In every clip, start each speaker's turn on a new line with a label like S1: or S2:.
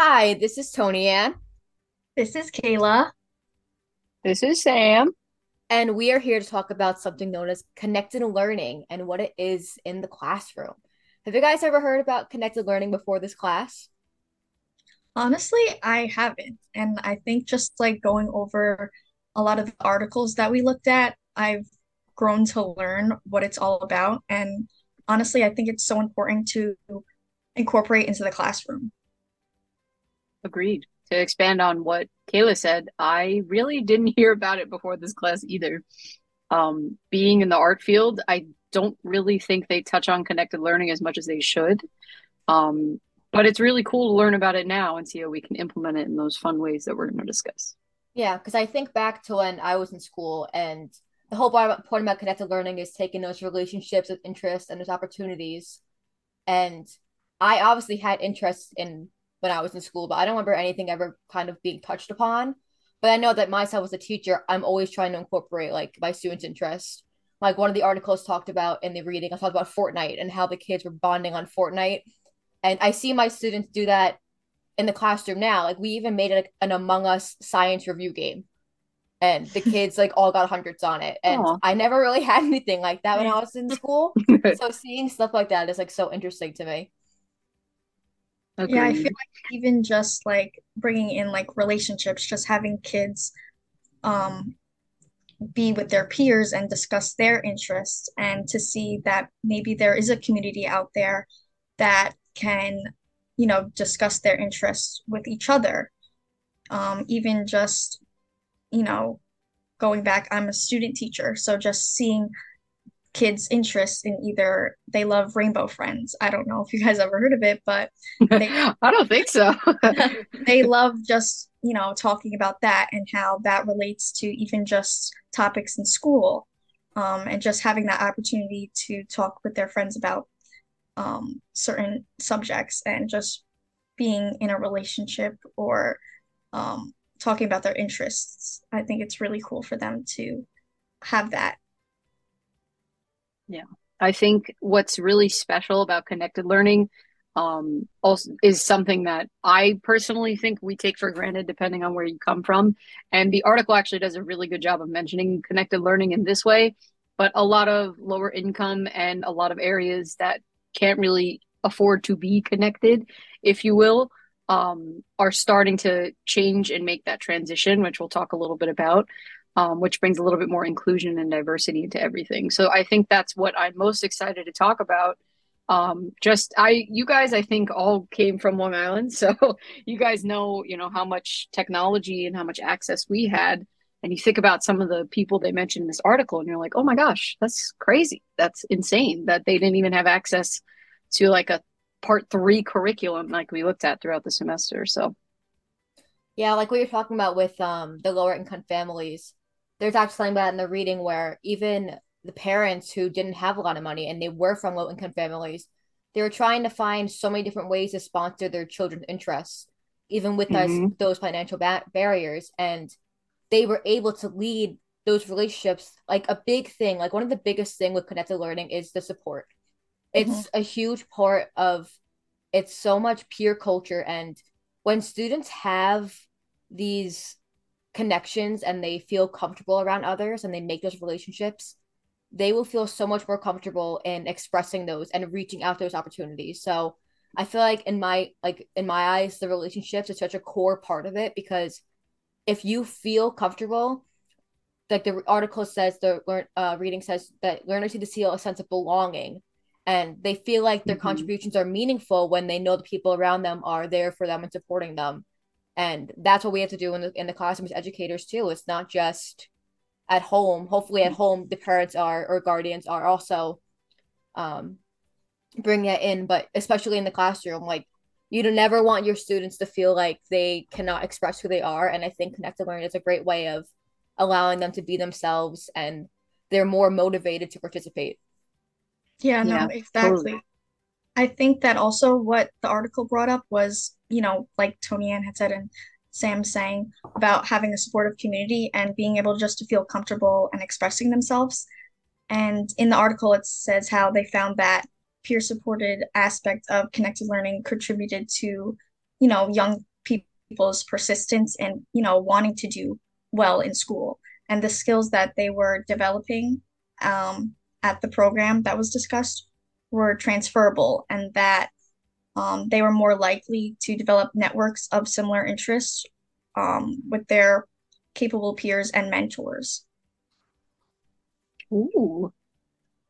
S1: Hi, this is Tony Ann,
S2: This is Kayla.
S3: This is Sam.
S1: and we are here to talk about something known as connected learning and what it is in the classroom. Have you guys ever heard about connected learning before this class?
S2: Honestly, I haven't. And I think just like going over a lot of the articles that we looked at, I've grown to learn what it's all about. And honestly, I think it's so important to incorporate into the classroom.
S3: Agreed. To expand on what Kayla said, I really didn't hear about it before this class either. Um, being in the art field, I don't really think they touch on connected learning as much as they should. Um, but it's really cool to learn about it now and see how we can implement it in those fun ways that we're going to discuss.
S1: Yeah, because I think back to when I was in school, and the whole point about connected learning is taking those relationships with interest and those opportunities. And I obviously had interest in when I was in school, but I don't remember anything ever kind of being touched upon. But I know that myself as a teacher, I'm always trying to incorporate like my students' interest. Like one of the articles talked about in the reading, I talked about Fortnite and how the kids were bonding on Fortnite. And I see my students do that in the classroom now. Like we even made it an Among Us science review game. And the kids like all got hundreds on it. And
S3: Aw.
S1: I never really had anything like that when I was in school. So seeing stuff like that is like so interesting to me.
S2: Yeah, I feel like even just like bringing in like relationships, just having kids um be with their peers and discuss their interests and to see that maybe there is a community out there that can, you know, discuss their interests with each other. Um, even just, you know, going back, I'm a student teacher, so just seeing kids' interests in either they love Rainbow Friends. I don't know if you guys ever heard of it, but they
S3: I don't think so.
S2: they love just, you know, talking about that and how that relates to even just topics in school. Um, and just having that opportunity to talk with their friends about um, certain subjects and just being in a relationship or um, talking about their interests. I think it's really cool for them to have that.
S3: Yeah. I think what's really special about connected learning um, also is something that I personally think we take for granted depending on where you come from. And the article actually does a really good job of mentioning connected learning in this way, but a lot of lower income and a lot of areas that can't really afford to be connected, if you will, um, are starting to change and make that transition, which we'll talk a little bit about um, which brings a little bit more inclusion and diversity into everything. So I think that's what I'm most excited to talk about. Um, just I, you guys, I think all came from Long Island, so you guys know, you know, how much technology and how much access we had. And you think about some of the people they mentioned in this article, and you're like, oh my gosh, that's crazy. That's insane that they didn't even have access to like a part three curriculum like we looked at throughout the semester. So
S1: Yeah, like we were talking about with um the lower income families. There's actually something about in the reading where even the parents who didn't have a lot of money and they were from low income families, they were trying to find so many different ways to sponsor their children's interests, even with us
S3: mhm,
S1: those financial ba barriers. And they were able to lead those relationships. Like a big thing, like one of the biggest thing with connected learning is the support.
S2: Mhm.
S1: It's a huge part of it's so much peer culture and when students have these connections and they feel comfortable around others and they make those relationships, they will feel so much more comfortable in expressing those and reaching out those opportunities. So I feel like in my like in my eyes, the relationships is such a core part of it because if you feel comfortable, like the article says, the learn uh, reading says that learners need to feel a sense of belonging, and they feel like their
S3: mhm.
S1: contributions are meaningful when they know the people around them are there for them and supporting them. And that's what we have to do in the in the classroom as educators too. It's not just at home. Hopefully, at home, the parents are or guardians are also um, bringing it in, but especially in the classroom, like you don't never want your students to feel like they cannot express who they are. And I think connected learning is a great way of allowing them to be themselves and they're more motivated to participate.
S2: Yeah, no,
S3: Yeah, totally.
S2: exactly. I think that also what the article brought up was, you know, like Tony Ann had said and Sam saying about having a supportive community and being able just to feel comfortable and expressing themselves. And in the article, it says how they found that peer supported aspect of connected learning contributed to, you know, young people's persistence and you know wanting to do well in school and the skills that they were developing um, at the program that was discussed were transferable and that um, they were more likely to develop networks of similar interests um, with their capable peers and mentors.
S3: Ooh.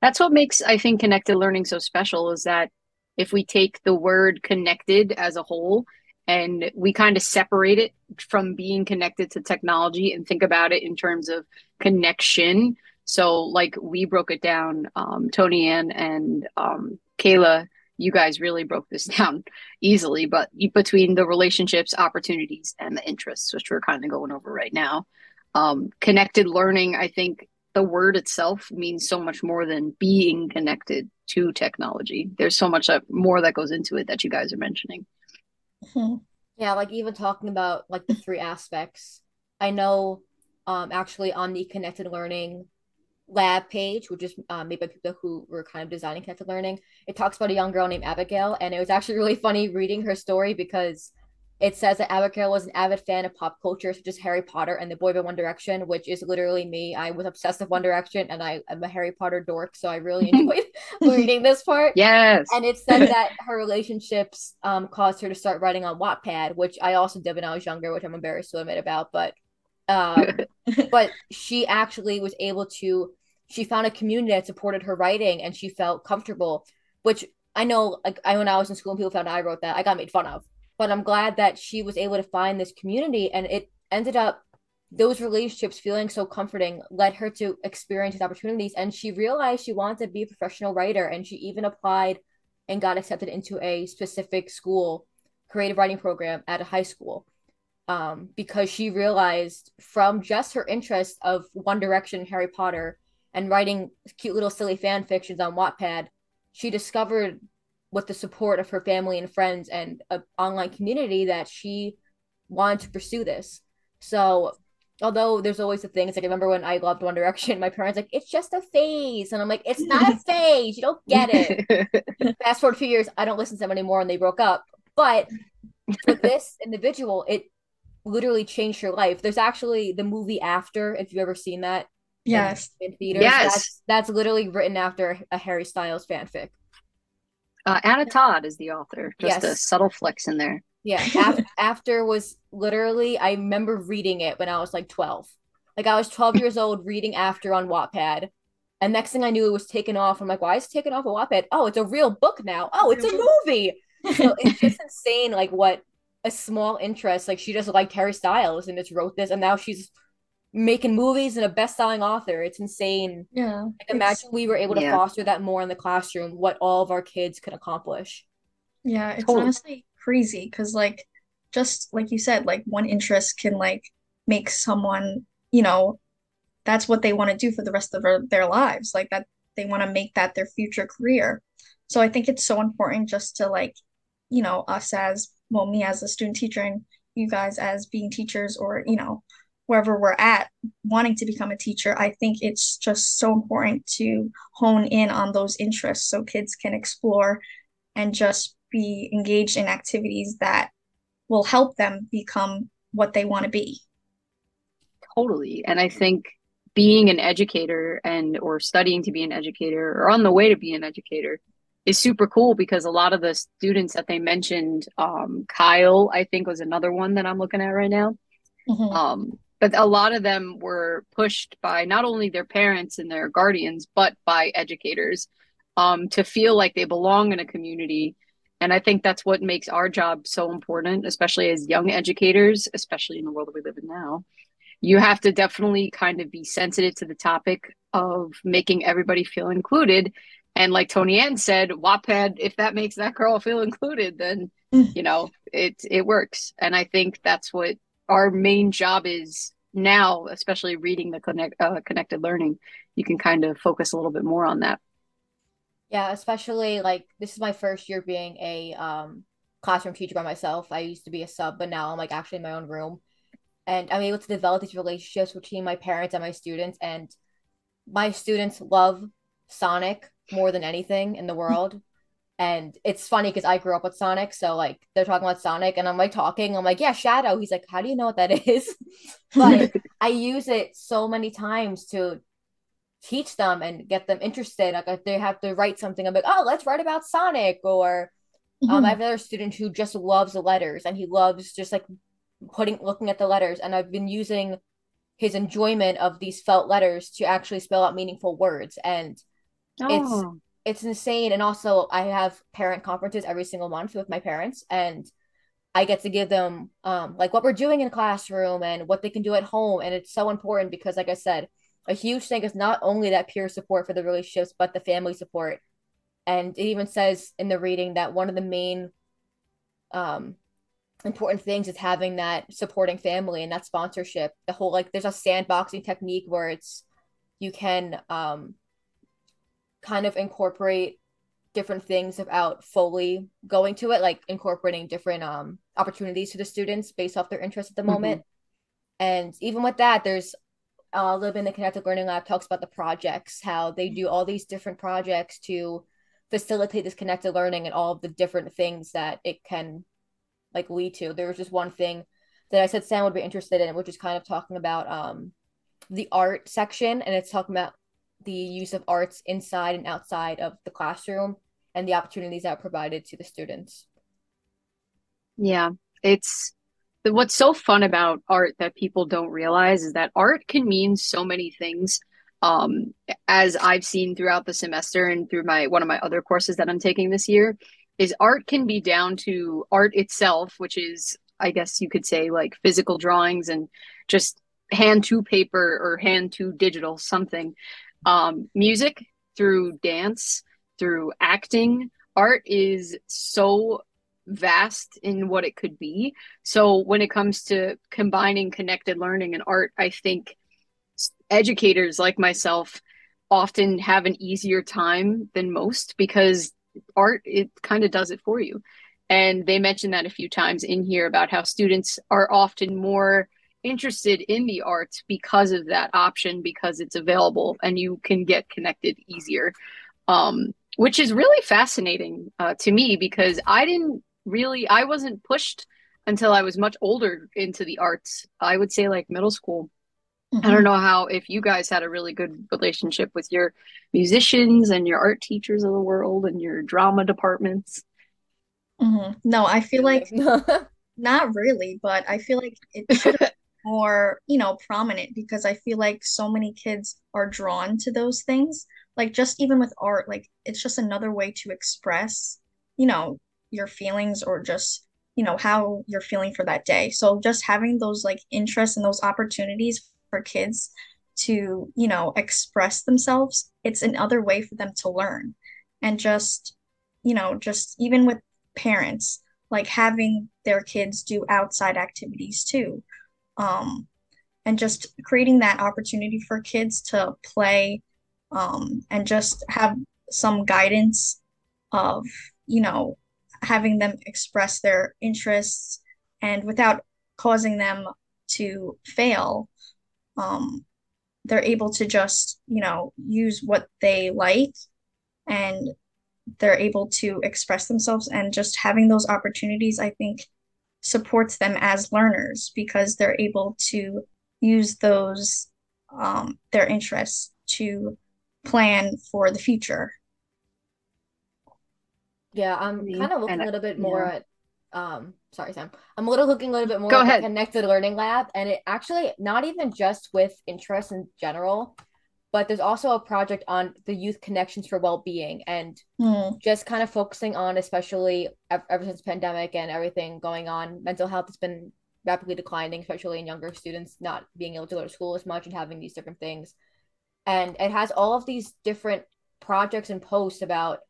S3: That's what makes, I think, connected learning so special is that if we take the word connected as a whole and we kind of separate it from being connected to technology and think about it in terms of connection. So, like we broke it down, um, Tony Ann and um, Kayla, you guys really broke this down easily, but between the relationships, opportunities, and the interests, which we're kind of going over right now, um, connected learning, I think the word itself means so much more than being connected to technology. There's so much more that goes into it that you guys are mentioning.
S1: Mm-hmm. Yeah, like even talking about like the three aspects. I know um actually on the connected learning lab page, which is um, made by people who were kind of designing connected learning, it talks about a young girl named Abigail, and it was actually really funny reading her story because it says that Abigail was an avid fan of pop culture, such as Harry Potter and the Boy Band One Direction, which is literally me. I was obsessed with One Direction, and I am a Harry Potter dork, so I really enjoyed reading this part.
S3: Yes,
S1: and it said that her relationships um, caused her to start writing on Wattpad, which I also did when I was younger, which I'm embarrassed to admit about, but um, but she actually was able to. She found a community that supported her writing, and she felt comfortable. Which I know, like I when I was in school and people found I wrote that, I got made fun of but I'm glad that she was able to find this community and it ended up those relationships feeling so comforting led her to experience these opportunities and she realized she wanted to be a professional writer and she even applied and got accepted into a specific school creative writing program at a high school um, because she realized from just her interest of One Direction, Harry Potter, and writing cute little silly fan fictions on Wattpad, she discovered with the support of her family and friends and an online community that she wanted to pursue this. So although there's always the things like I remember when I loved One Direction, my parents like it's just a phase, and I'm like it's not a phase. You don't get it. Fast forward a few years, I don't listen to them anymore, and they broke up. But for this individual, it literally changed her life. There's actually the movie After, if you've ever seen that.
S2: Yes.
S1: In, in theaters. Yes. That's, that's literally written after a Harry Styles fanfic.
S3: Uh, Anna Todd is the author. Just yes. a subtle flex in there.
S1: Yeah. Af- after was literally, I remember reading it when I was like 12. Like I was 12 years old reading After on Wattpad. And next thing I knew, it was taken off. I'm like, why is it taken off of Wattpad? Oh, it's a real book now. Oh, it's a movie. so it's just insane, like what a small interest. Like she just liked Harry Styles and just wrote this, and now she's making movies and a best-selling author. It's insane.
S2: Yeah.
S1: Like, imagine we were able to yeah. foster that more in the classroom, what all of our kids could accomplish.
S2: Yeah, it's totally. honestly crazy because like just like you said, like one interest can like make someone, you know, that's what they want to do for the rest of their, their lives. Like that they want to make that their future career. So I think it's so important just to like, you know, us as well, me as a student teacher and you guys as being teachers or, you know, wherever we're at wanting to become a teacher i think it's just so important to hone in on those interests so kids can explore and just be engaged in activities that will help them become what they want to be
S3: totally and i think being an educator and or studying to be an educator or on the way to be an educator is super cool because a lot of the students that they mentioned um, kyle i think was another one that i'm looking at right now mm-hmm. um, but a lot of them were pushed by not only their parents and their guardians but by educators um, to feel like they belong in a community. And i think that's what makes our job so important especially as young educators especially in the world that we live in now. You have to definitely kind of be sensitive to the topic of making everybody feel included. And like tony ann said wattpad if that makes that girl feel included then you know it it works. And i think that's what our main job is now, especially reading the connect, uh, connected learning, you can kind of focus a little bit more on that.
S1: Yeah, especially like this is my first year being a um, classroom teacher by myself. I used to be a sub, but now I'm like actually in my own room. And I'm able to develop these relationships between my parents and my students. And my students love Sonic more than anything in the world. And it's funny because I grew up with Sonic, so like they're talking about Sonic, and I'm like talking. I'm like, yeah, Shadow. He's like, how do you know what that is? but I use it so many times to teach them and get them interested. Like if they have to write something, I'm like, oh, let's write about Sonic. Or mm-hmm. um, I have another student who just loves the letters and he loves just like putting looking at the letters. And I've been using his enjoyment of these felt letters to actually spell out meaningful words. And oh. it's it's insane. And also, I have parent conferences every single month with my parents, and I get to give them um, like what we're doing in classroom and what they can do at home. And it's so important because, like I said, a huge thing is not only that peer support for the relationships, but the family support. And it even says in the reading that one of the main um, important things is having that supporting family and that sponsorship. The whole like there's a sandboxing technique where it's you can um, kind of incorporate different things without fully going to it, like incorporating different um opportunities to the students based off their interests at the mm-hmm. moment. And even with that, there's uh, Live in the Connected Learning Lab talks about the projects, how they do all these different projects to facilitate this connected learning and all of the different things that it can like lead to. There was just one thing that I said Sam would be interested in, which is kind of talking about um the art section, and it's talking about the use of arts inside and outside of the classroom and the opportunities that are provided to the students.
S3: Yeah, it's what's so fun about art that people don't realize is that art can mean so many things. Um, as I've seen throughout the semester and through my one of my other courses that I'm taking this year, is art can be down to art itself, which is I guess you could say like physical drawings and just hand to paper or hand to digital something um, music, through dance, through acting. Art is so vast in what it could be. So when it comes to combining connected learning and art, I think educators like myself often have an easier time than most because art it kind of does it for you. And they mentioned that a few times in here about how students are often more interested in the arts because of that option because it's available and you can get connected easier um, which is really fascinating uh, to me because i didn't really i wasn't pushed until i was much older into the arts i would say like middle school mm-hmm. i don't know how if you guys had a really good relationship with your musicians and your art teachers of the world and your drama departments
S2: mm-hmm. no i feel like not really but i feel like it should more, you know, prominent because I feel like so many kids are drawn to those things. Like just even with art, like it's just another way to express, you know, your feelings or just, you know, how you're feeling for that day. So just having those like interests and those opportunities for kids to, you know, express themselves, it's another way for them to learn. And just, you know, just even with parents, like having their kids do outside activities too um, and just creating that opportunity for kids to play um, and just have some guidance of you know having them express their interests and without causing them to fail um, they're able to just you know use what they like and they're able to express themselves and just having those opportunities i think supports them as learners because they're able to use those um, their interests to plan for the future.
S1: Yeah, I'm kind of looking a little bit more yeah. at um sorry Sam. I'm a little looking a little bit more Go at ahead. connected learning lab and it actually not even just with interest in general, but there's also a project on the youth connections for well-being and mm. just kind of focusing on especially ever since pandemic and everything going on mental health has been rapidly declining especially in younger students not being able to go to school as much and having these different things and it has all of these different projects and posts about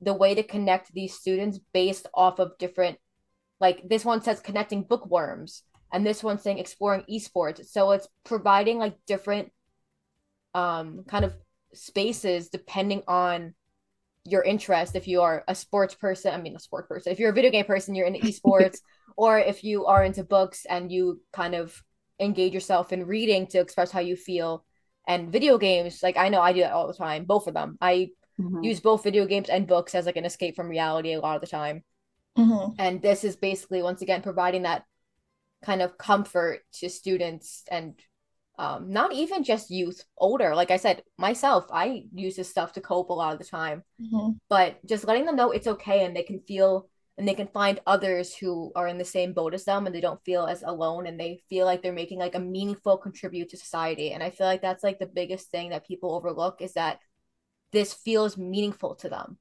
S1: the way to connect these students based off of different like this one says connecting bookworms and this one's saying exploring esports so it's providing like different um, kind of spaces depending on your interest. If you are a sports person, I mean, a sport person, if you're a video game person, you're into esports, or if you are into books and you kind of engage yourself in reading to express how you feel and video games like i know i do that all the time both of them i mm-hmm. use both video games and books as like an escape from reality a lot of the time.
S2: Mm-hmm.
S1: And this is basically once again providing that kind of comfort to students and um, not even just youth, older. Like I said, myself, I use this stuff to cope a lot of the time.
S2: Mm-hmm.
S1: But just letting them know it's okay and they can feel and they can find others who are in the same boat as them and they don't feel as alone and they feel like they're making like a meaningful contribute to society. And I feel like that's like the biggest thing that people overlook is that this feels meaningful to them.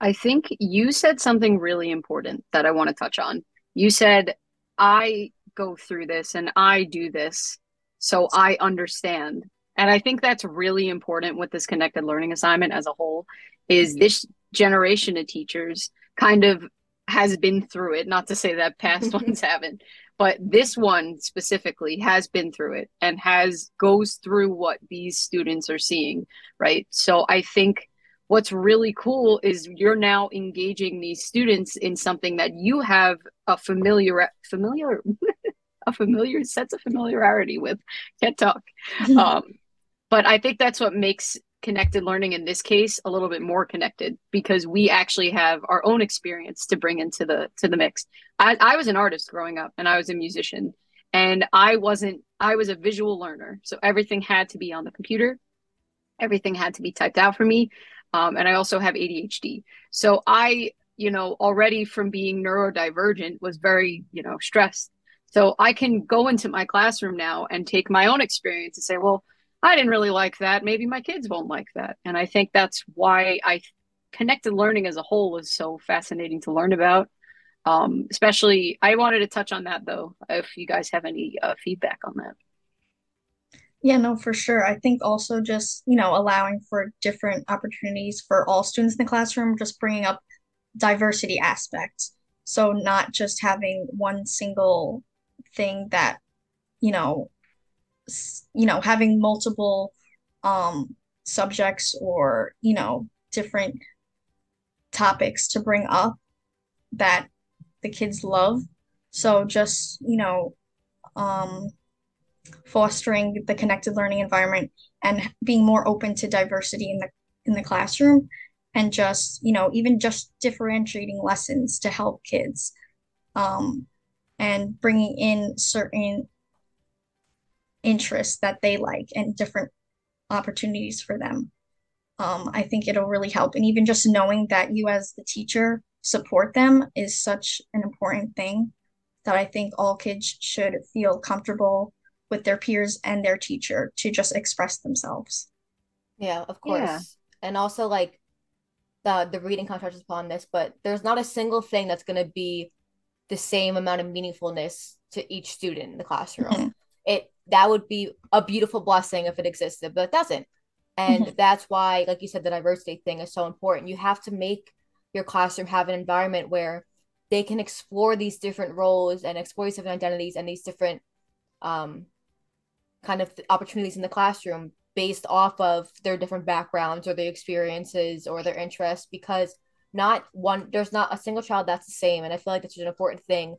S3: I think you said something really important that I want to touch on. You said, I go through this and I do this so I understand. And I think that's really important with this connected learning assignment as a whole is mm-hmm. this generation of teachers kind of has been through it, not to say that past ones haven't, but this one specifically has been through it and has goes through what these students are seeing, right? So I think what's really cool is you're now engaging these students in something that you have a familiar familiar a familiar sense of familiarity with. Can't talk. Um, but i think that's what makes connected learning in this case a little bit more connected because we actually have our own experience to bring into the to the mix. I, I was an artist growing up and i was a musician and i wasn't i was a visual learner. So everything had to be on the computer. Everything had to be typed out for me um, and I also have ADHD. So I, you know, already from being neurodivergent was very, you know, stressed. So I can go into my classroom now and take my own experience and say, well, I didn't really like that. Maybe my kids won't like that. And I think that's why I connected learning as a whole was so fascinating to learn about. Um, especially, I wanted to touch on that though, if you guys have any uh, feedback on that.
S2: Yeah, no, for sure. I think also just, you know, allowing for different opportunities for all students in the classroom, just bringing up diversity aspects. So not just having one single thing that, you know, you know, having multiple um subjects or, you know, different topics to bring up that the kids love. So just, you know, um fostering the connected learning environment and being more open to diversity in the in the classroom and just you know even just differentiating lessons to help kids um, and bringing in certain interests that they like and different opportunities for them. Um, i think it'll really help. And even just knowing that you as the teacher support them is such an important thing that i think all kids should feel comfortable with their peers and their teacher to just express themselves.
S1: Yeah, of course. Yeah. And also like the the reading contracts upon this, but there's not a single thing that's gonna be the same amount of meaningfulness to each student in the classroom. Mm-hmm. It that would be a beautiful blessing if it existed, but it doesn't. And mm-hmm. that's why, like you said, the diversity thing is so important. You have to make your classroom have an environment where they can explore these different roles and explore these different identities and these different um kind of opportunities in the classroom based off of their different backgrounds or their experiences or their interests because not one there's not a single child that's the same. And i feel like that's an important thing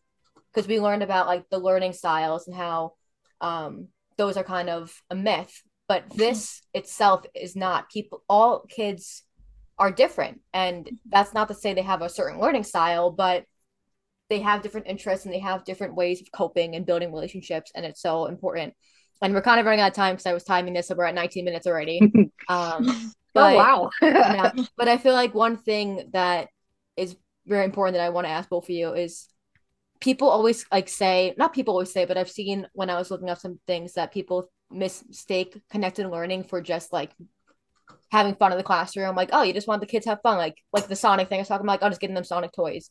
S1: because we learned about like the learning styles and how um those are kind of a myth. But this itself is not. People all kids are different. And that's not to say they have a certain learning style but they have different interests and they have different ways of coping and building relationships. And it's so important and we're kind of running out of time because I was timing this, so we're at 19 minutes already. Um,
S3: oh, but, oh wow!
S1: yeah, but I feel like one thing that is very important that I want to ask both of you is people always like say not people always say, but I've seen when I was looking up some things that people mistake connected learning for just like having fun in the classroom. Like, oh, you just want the kids to have fun, like like the Sonic thing I was talking about, like, oh, just getting them Sonic toys.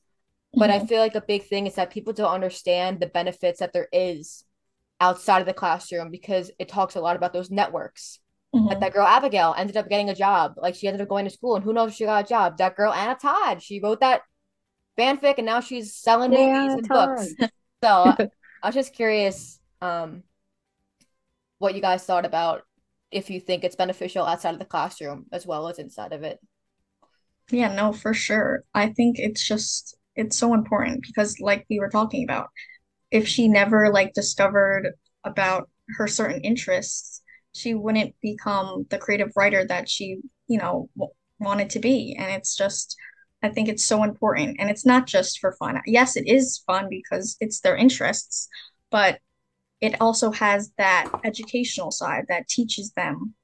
S1: But mm-hmm. I feel like a big thing is that people don't understand the benefits that there is outside of the classroom because it talks a lot about those networks. Mm-hmm. Like that girl Abigail ended up getting a job. Like she ended up going to school, and who knows if she got a job. That girl Anna Todd, she wrote that fanfic, and now she's selling yeah, movies and Todd. books. So I was just curious, um, what you guys thought about if you think it's beneficial outside of the classroom as well as inside of it.
S2: Yeah, no, for sure. I think it's just it's so important because like we were talking about, if she never like discovered about her certain interests, she wouldn't become the creative writer that she, you know, want it to be. And it's just, I think it's so important. And it's not just for fun. Yes, it is fun because it's their interests, but it also has that educational side that teaches them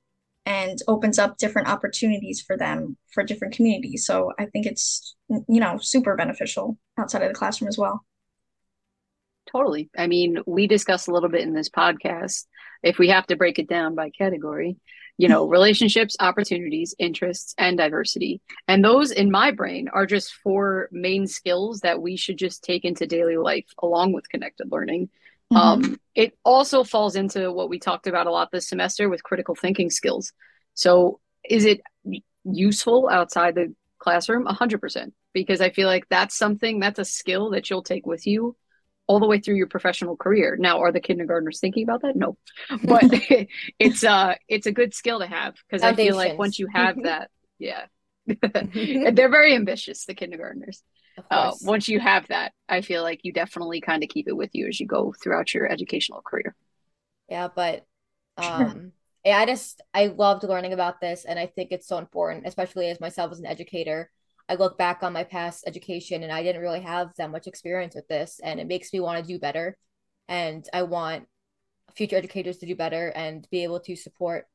S2: and opens up different opportunities for them for different communities. So I think it's, you know, super beneficial outside of the classroom as well.
S3: Totally. I mean, we discussed a little bit in this podcast. If we have to break it down by category, you know, relationships, opportunities, interests, and diversity. And those in my brain are just four main skills that we should just take into daily life along with connected learning. Mm-hmm. Um, it also falls into what we talked about a lot this semester with critical thinking skills. So, is it useful outside the classroom? 100%. Because I feel like that's something that's a skill that you'll take with you all the way through your professional career. Now, are the kindergartners thinking about that? No, but it's uh it's a good skill to have because I feel like once you have that, yeah, they're very ambitious. The kindergartners. Uh, once you have that, I feel like you definitely kind of keep it with you as you go throughout your educational career.
S1: Yeah, but um, yeah, I just I loved learning about this, and I think it's so important, especially as myself as an educator I look back on my past education and I didn't really have that much experience with this. And it makes me want to do better. And I want future educators to do better and be able to support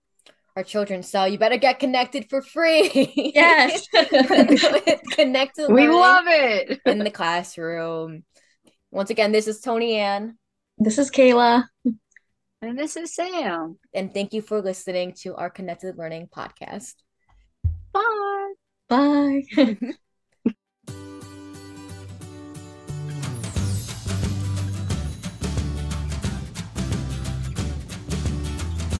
S1: our children. So you better get connected for free.
S2: Yes.
S1: connected.
S3: We love it.
S1: in the classroom. Once again, this is Tony Ann.
S2: This is Kayla.
S3: And this is Sam.
S1: And thank you for listening to our Connected Learning podcast.
S3: Bye.
S2: Bye.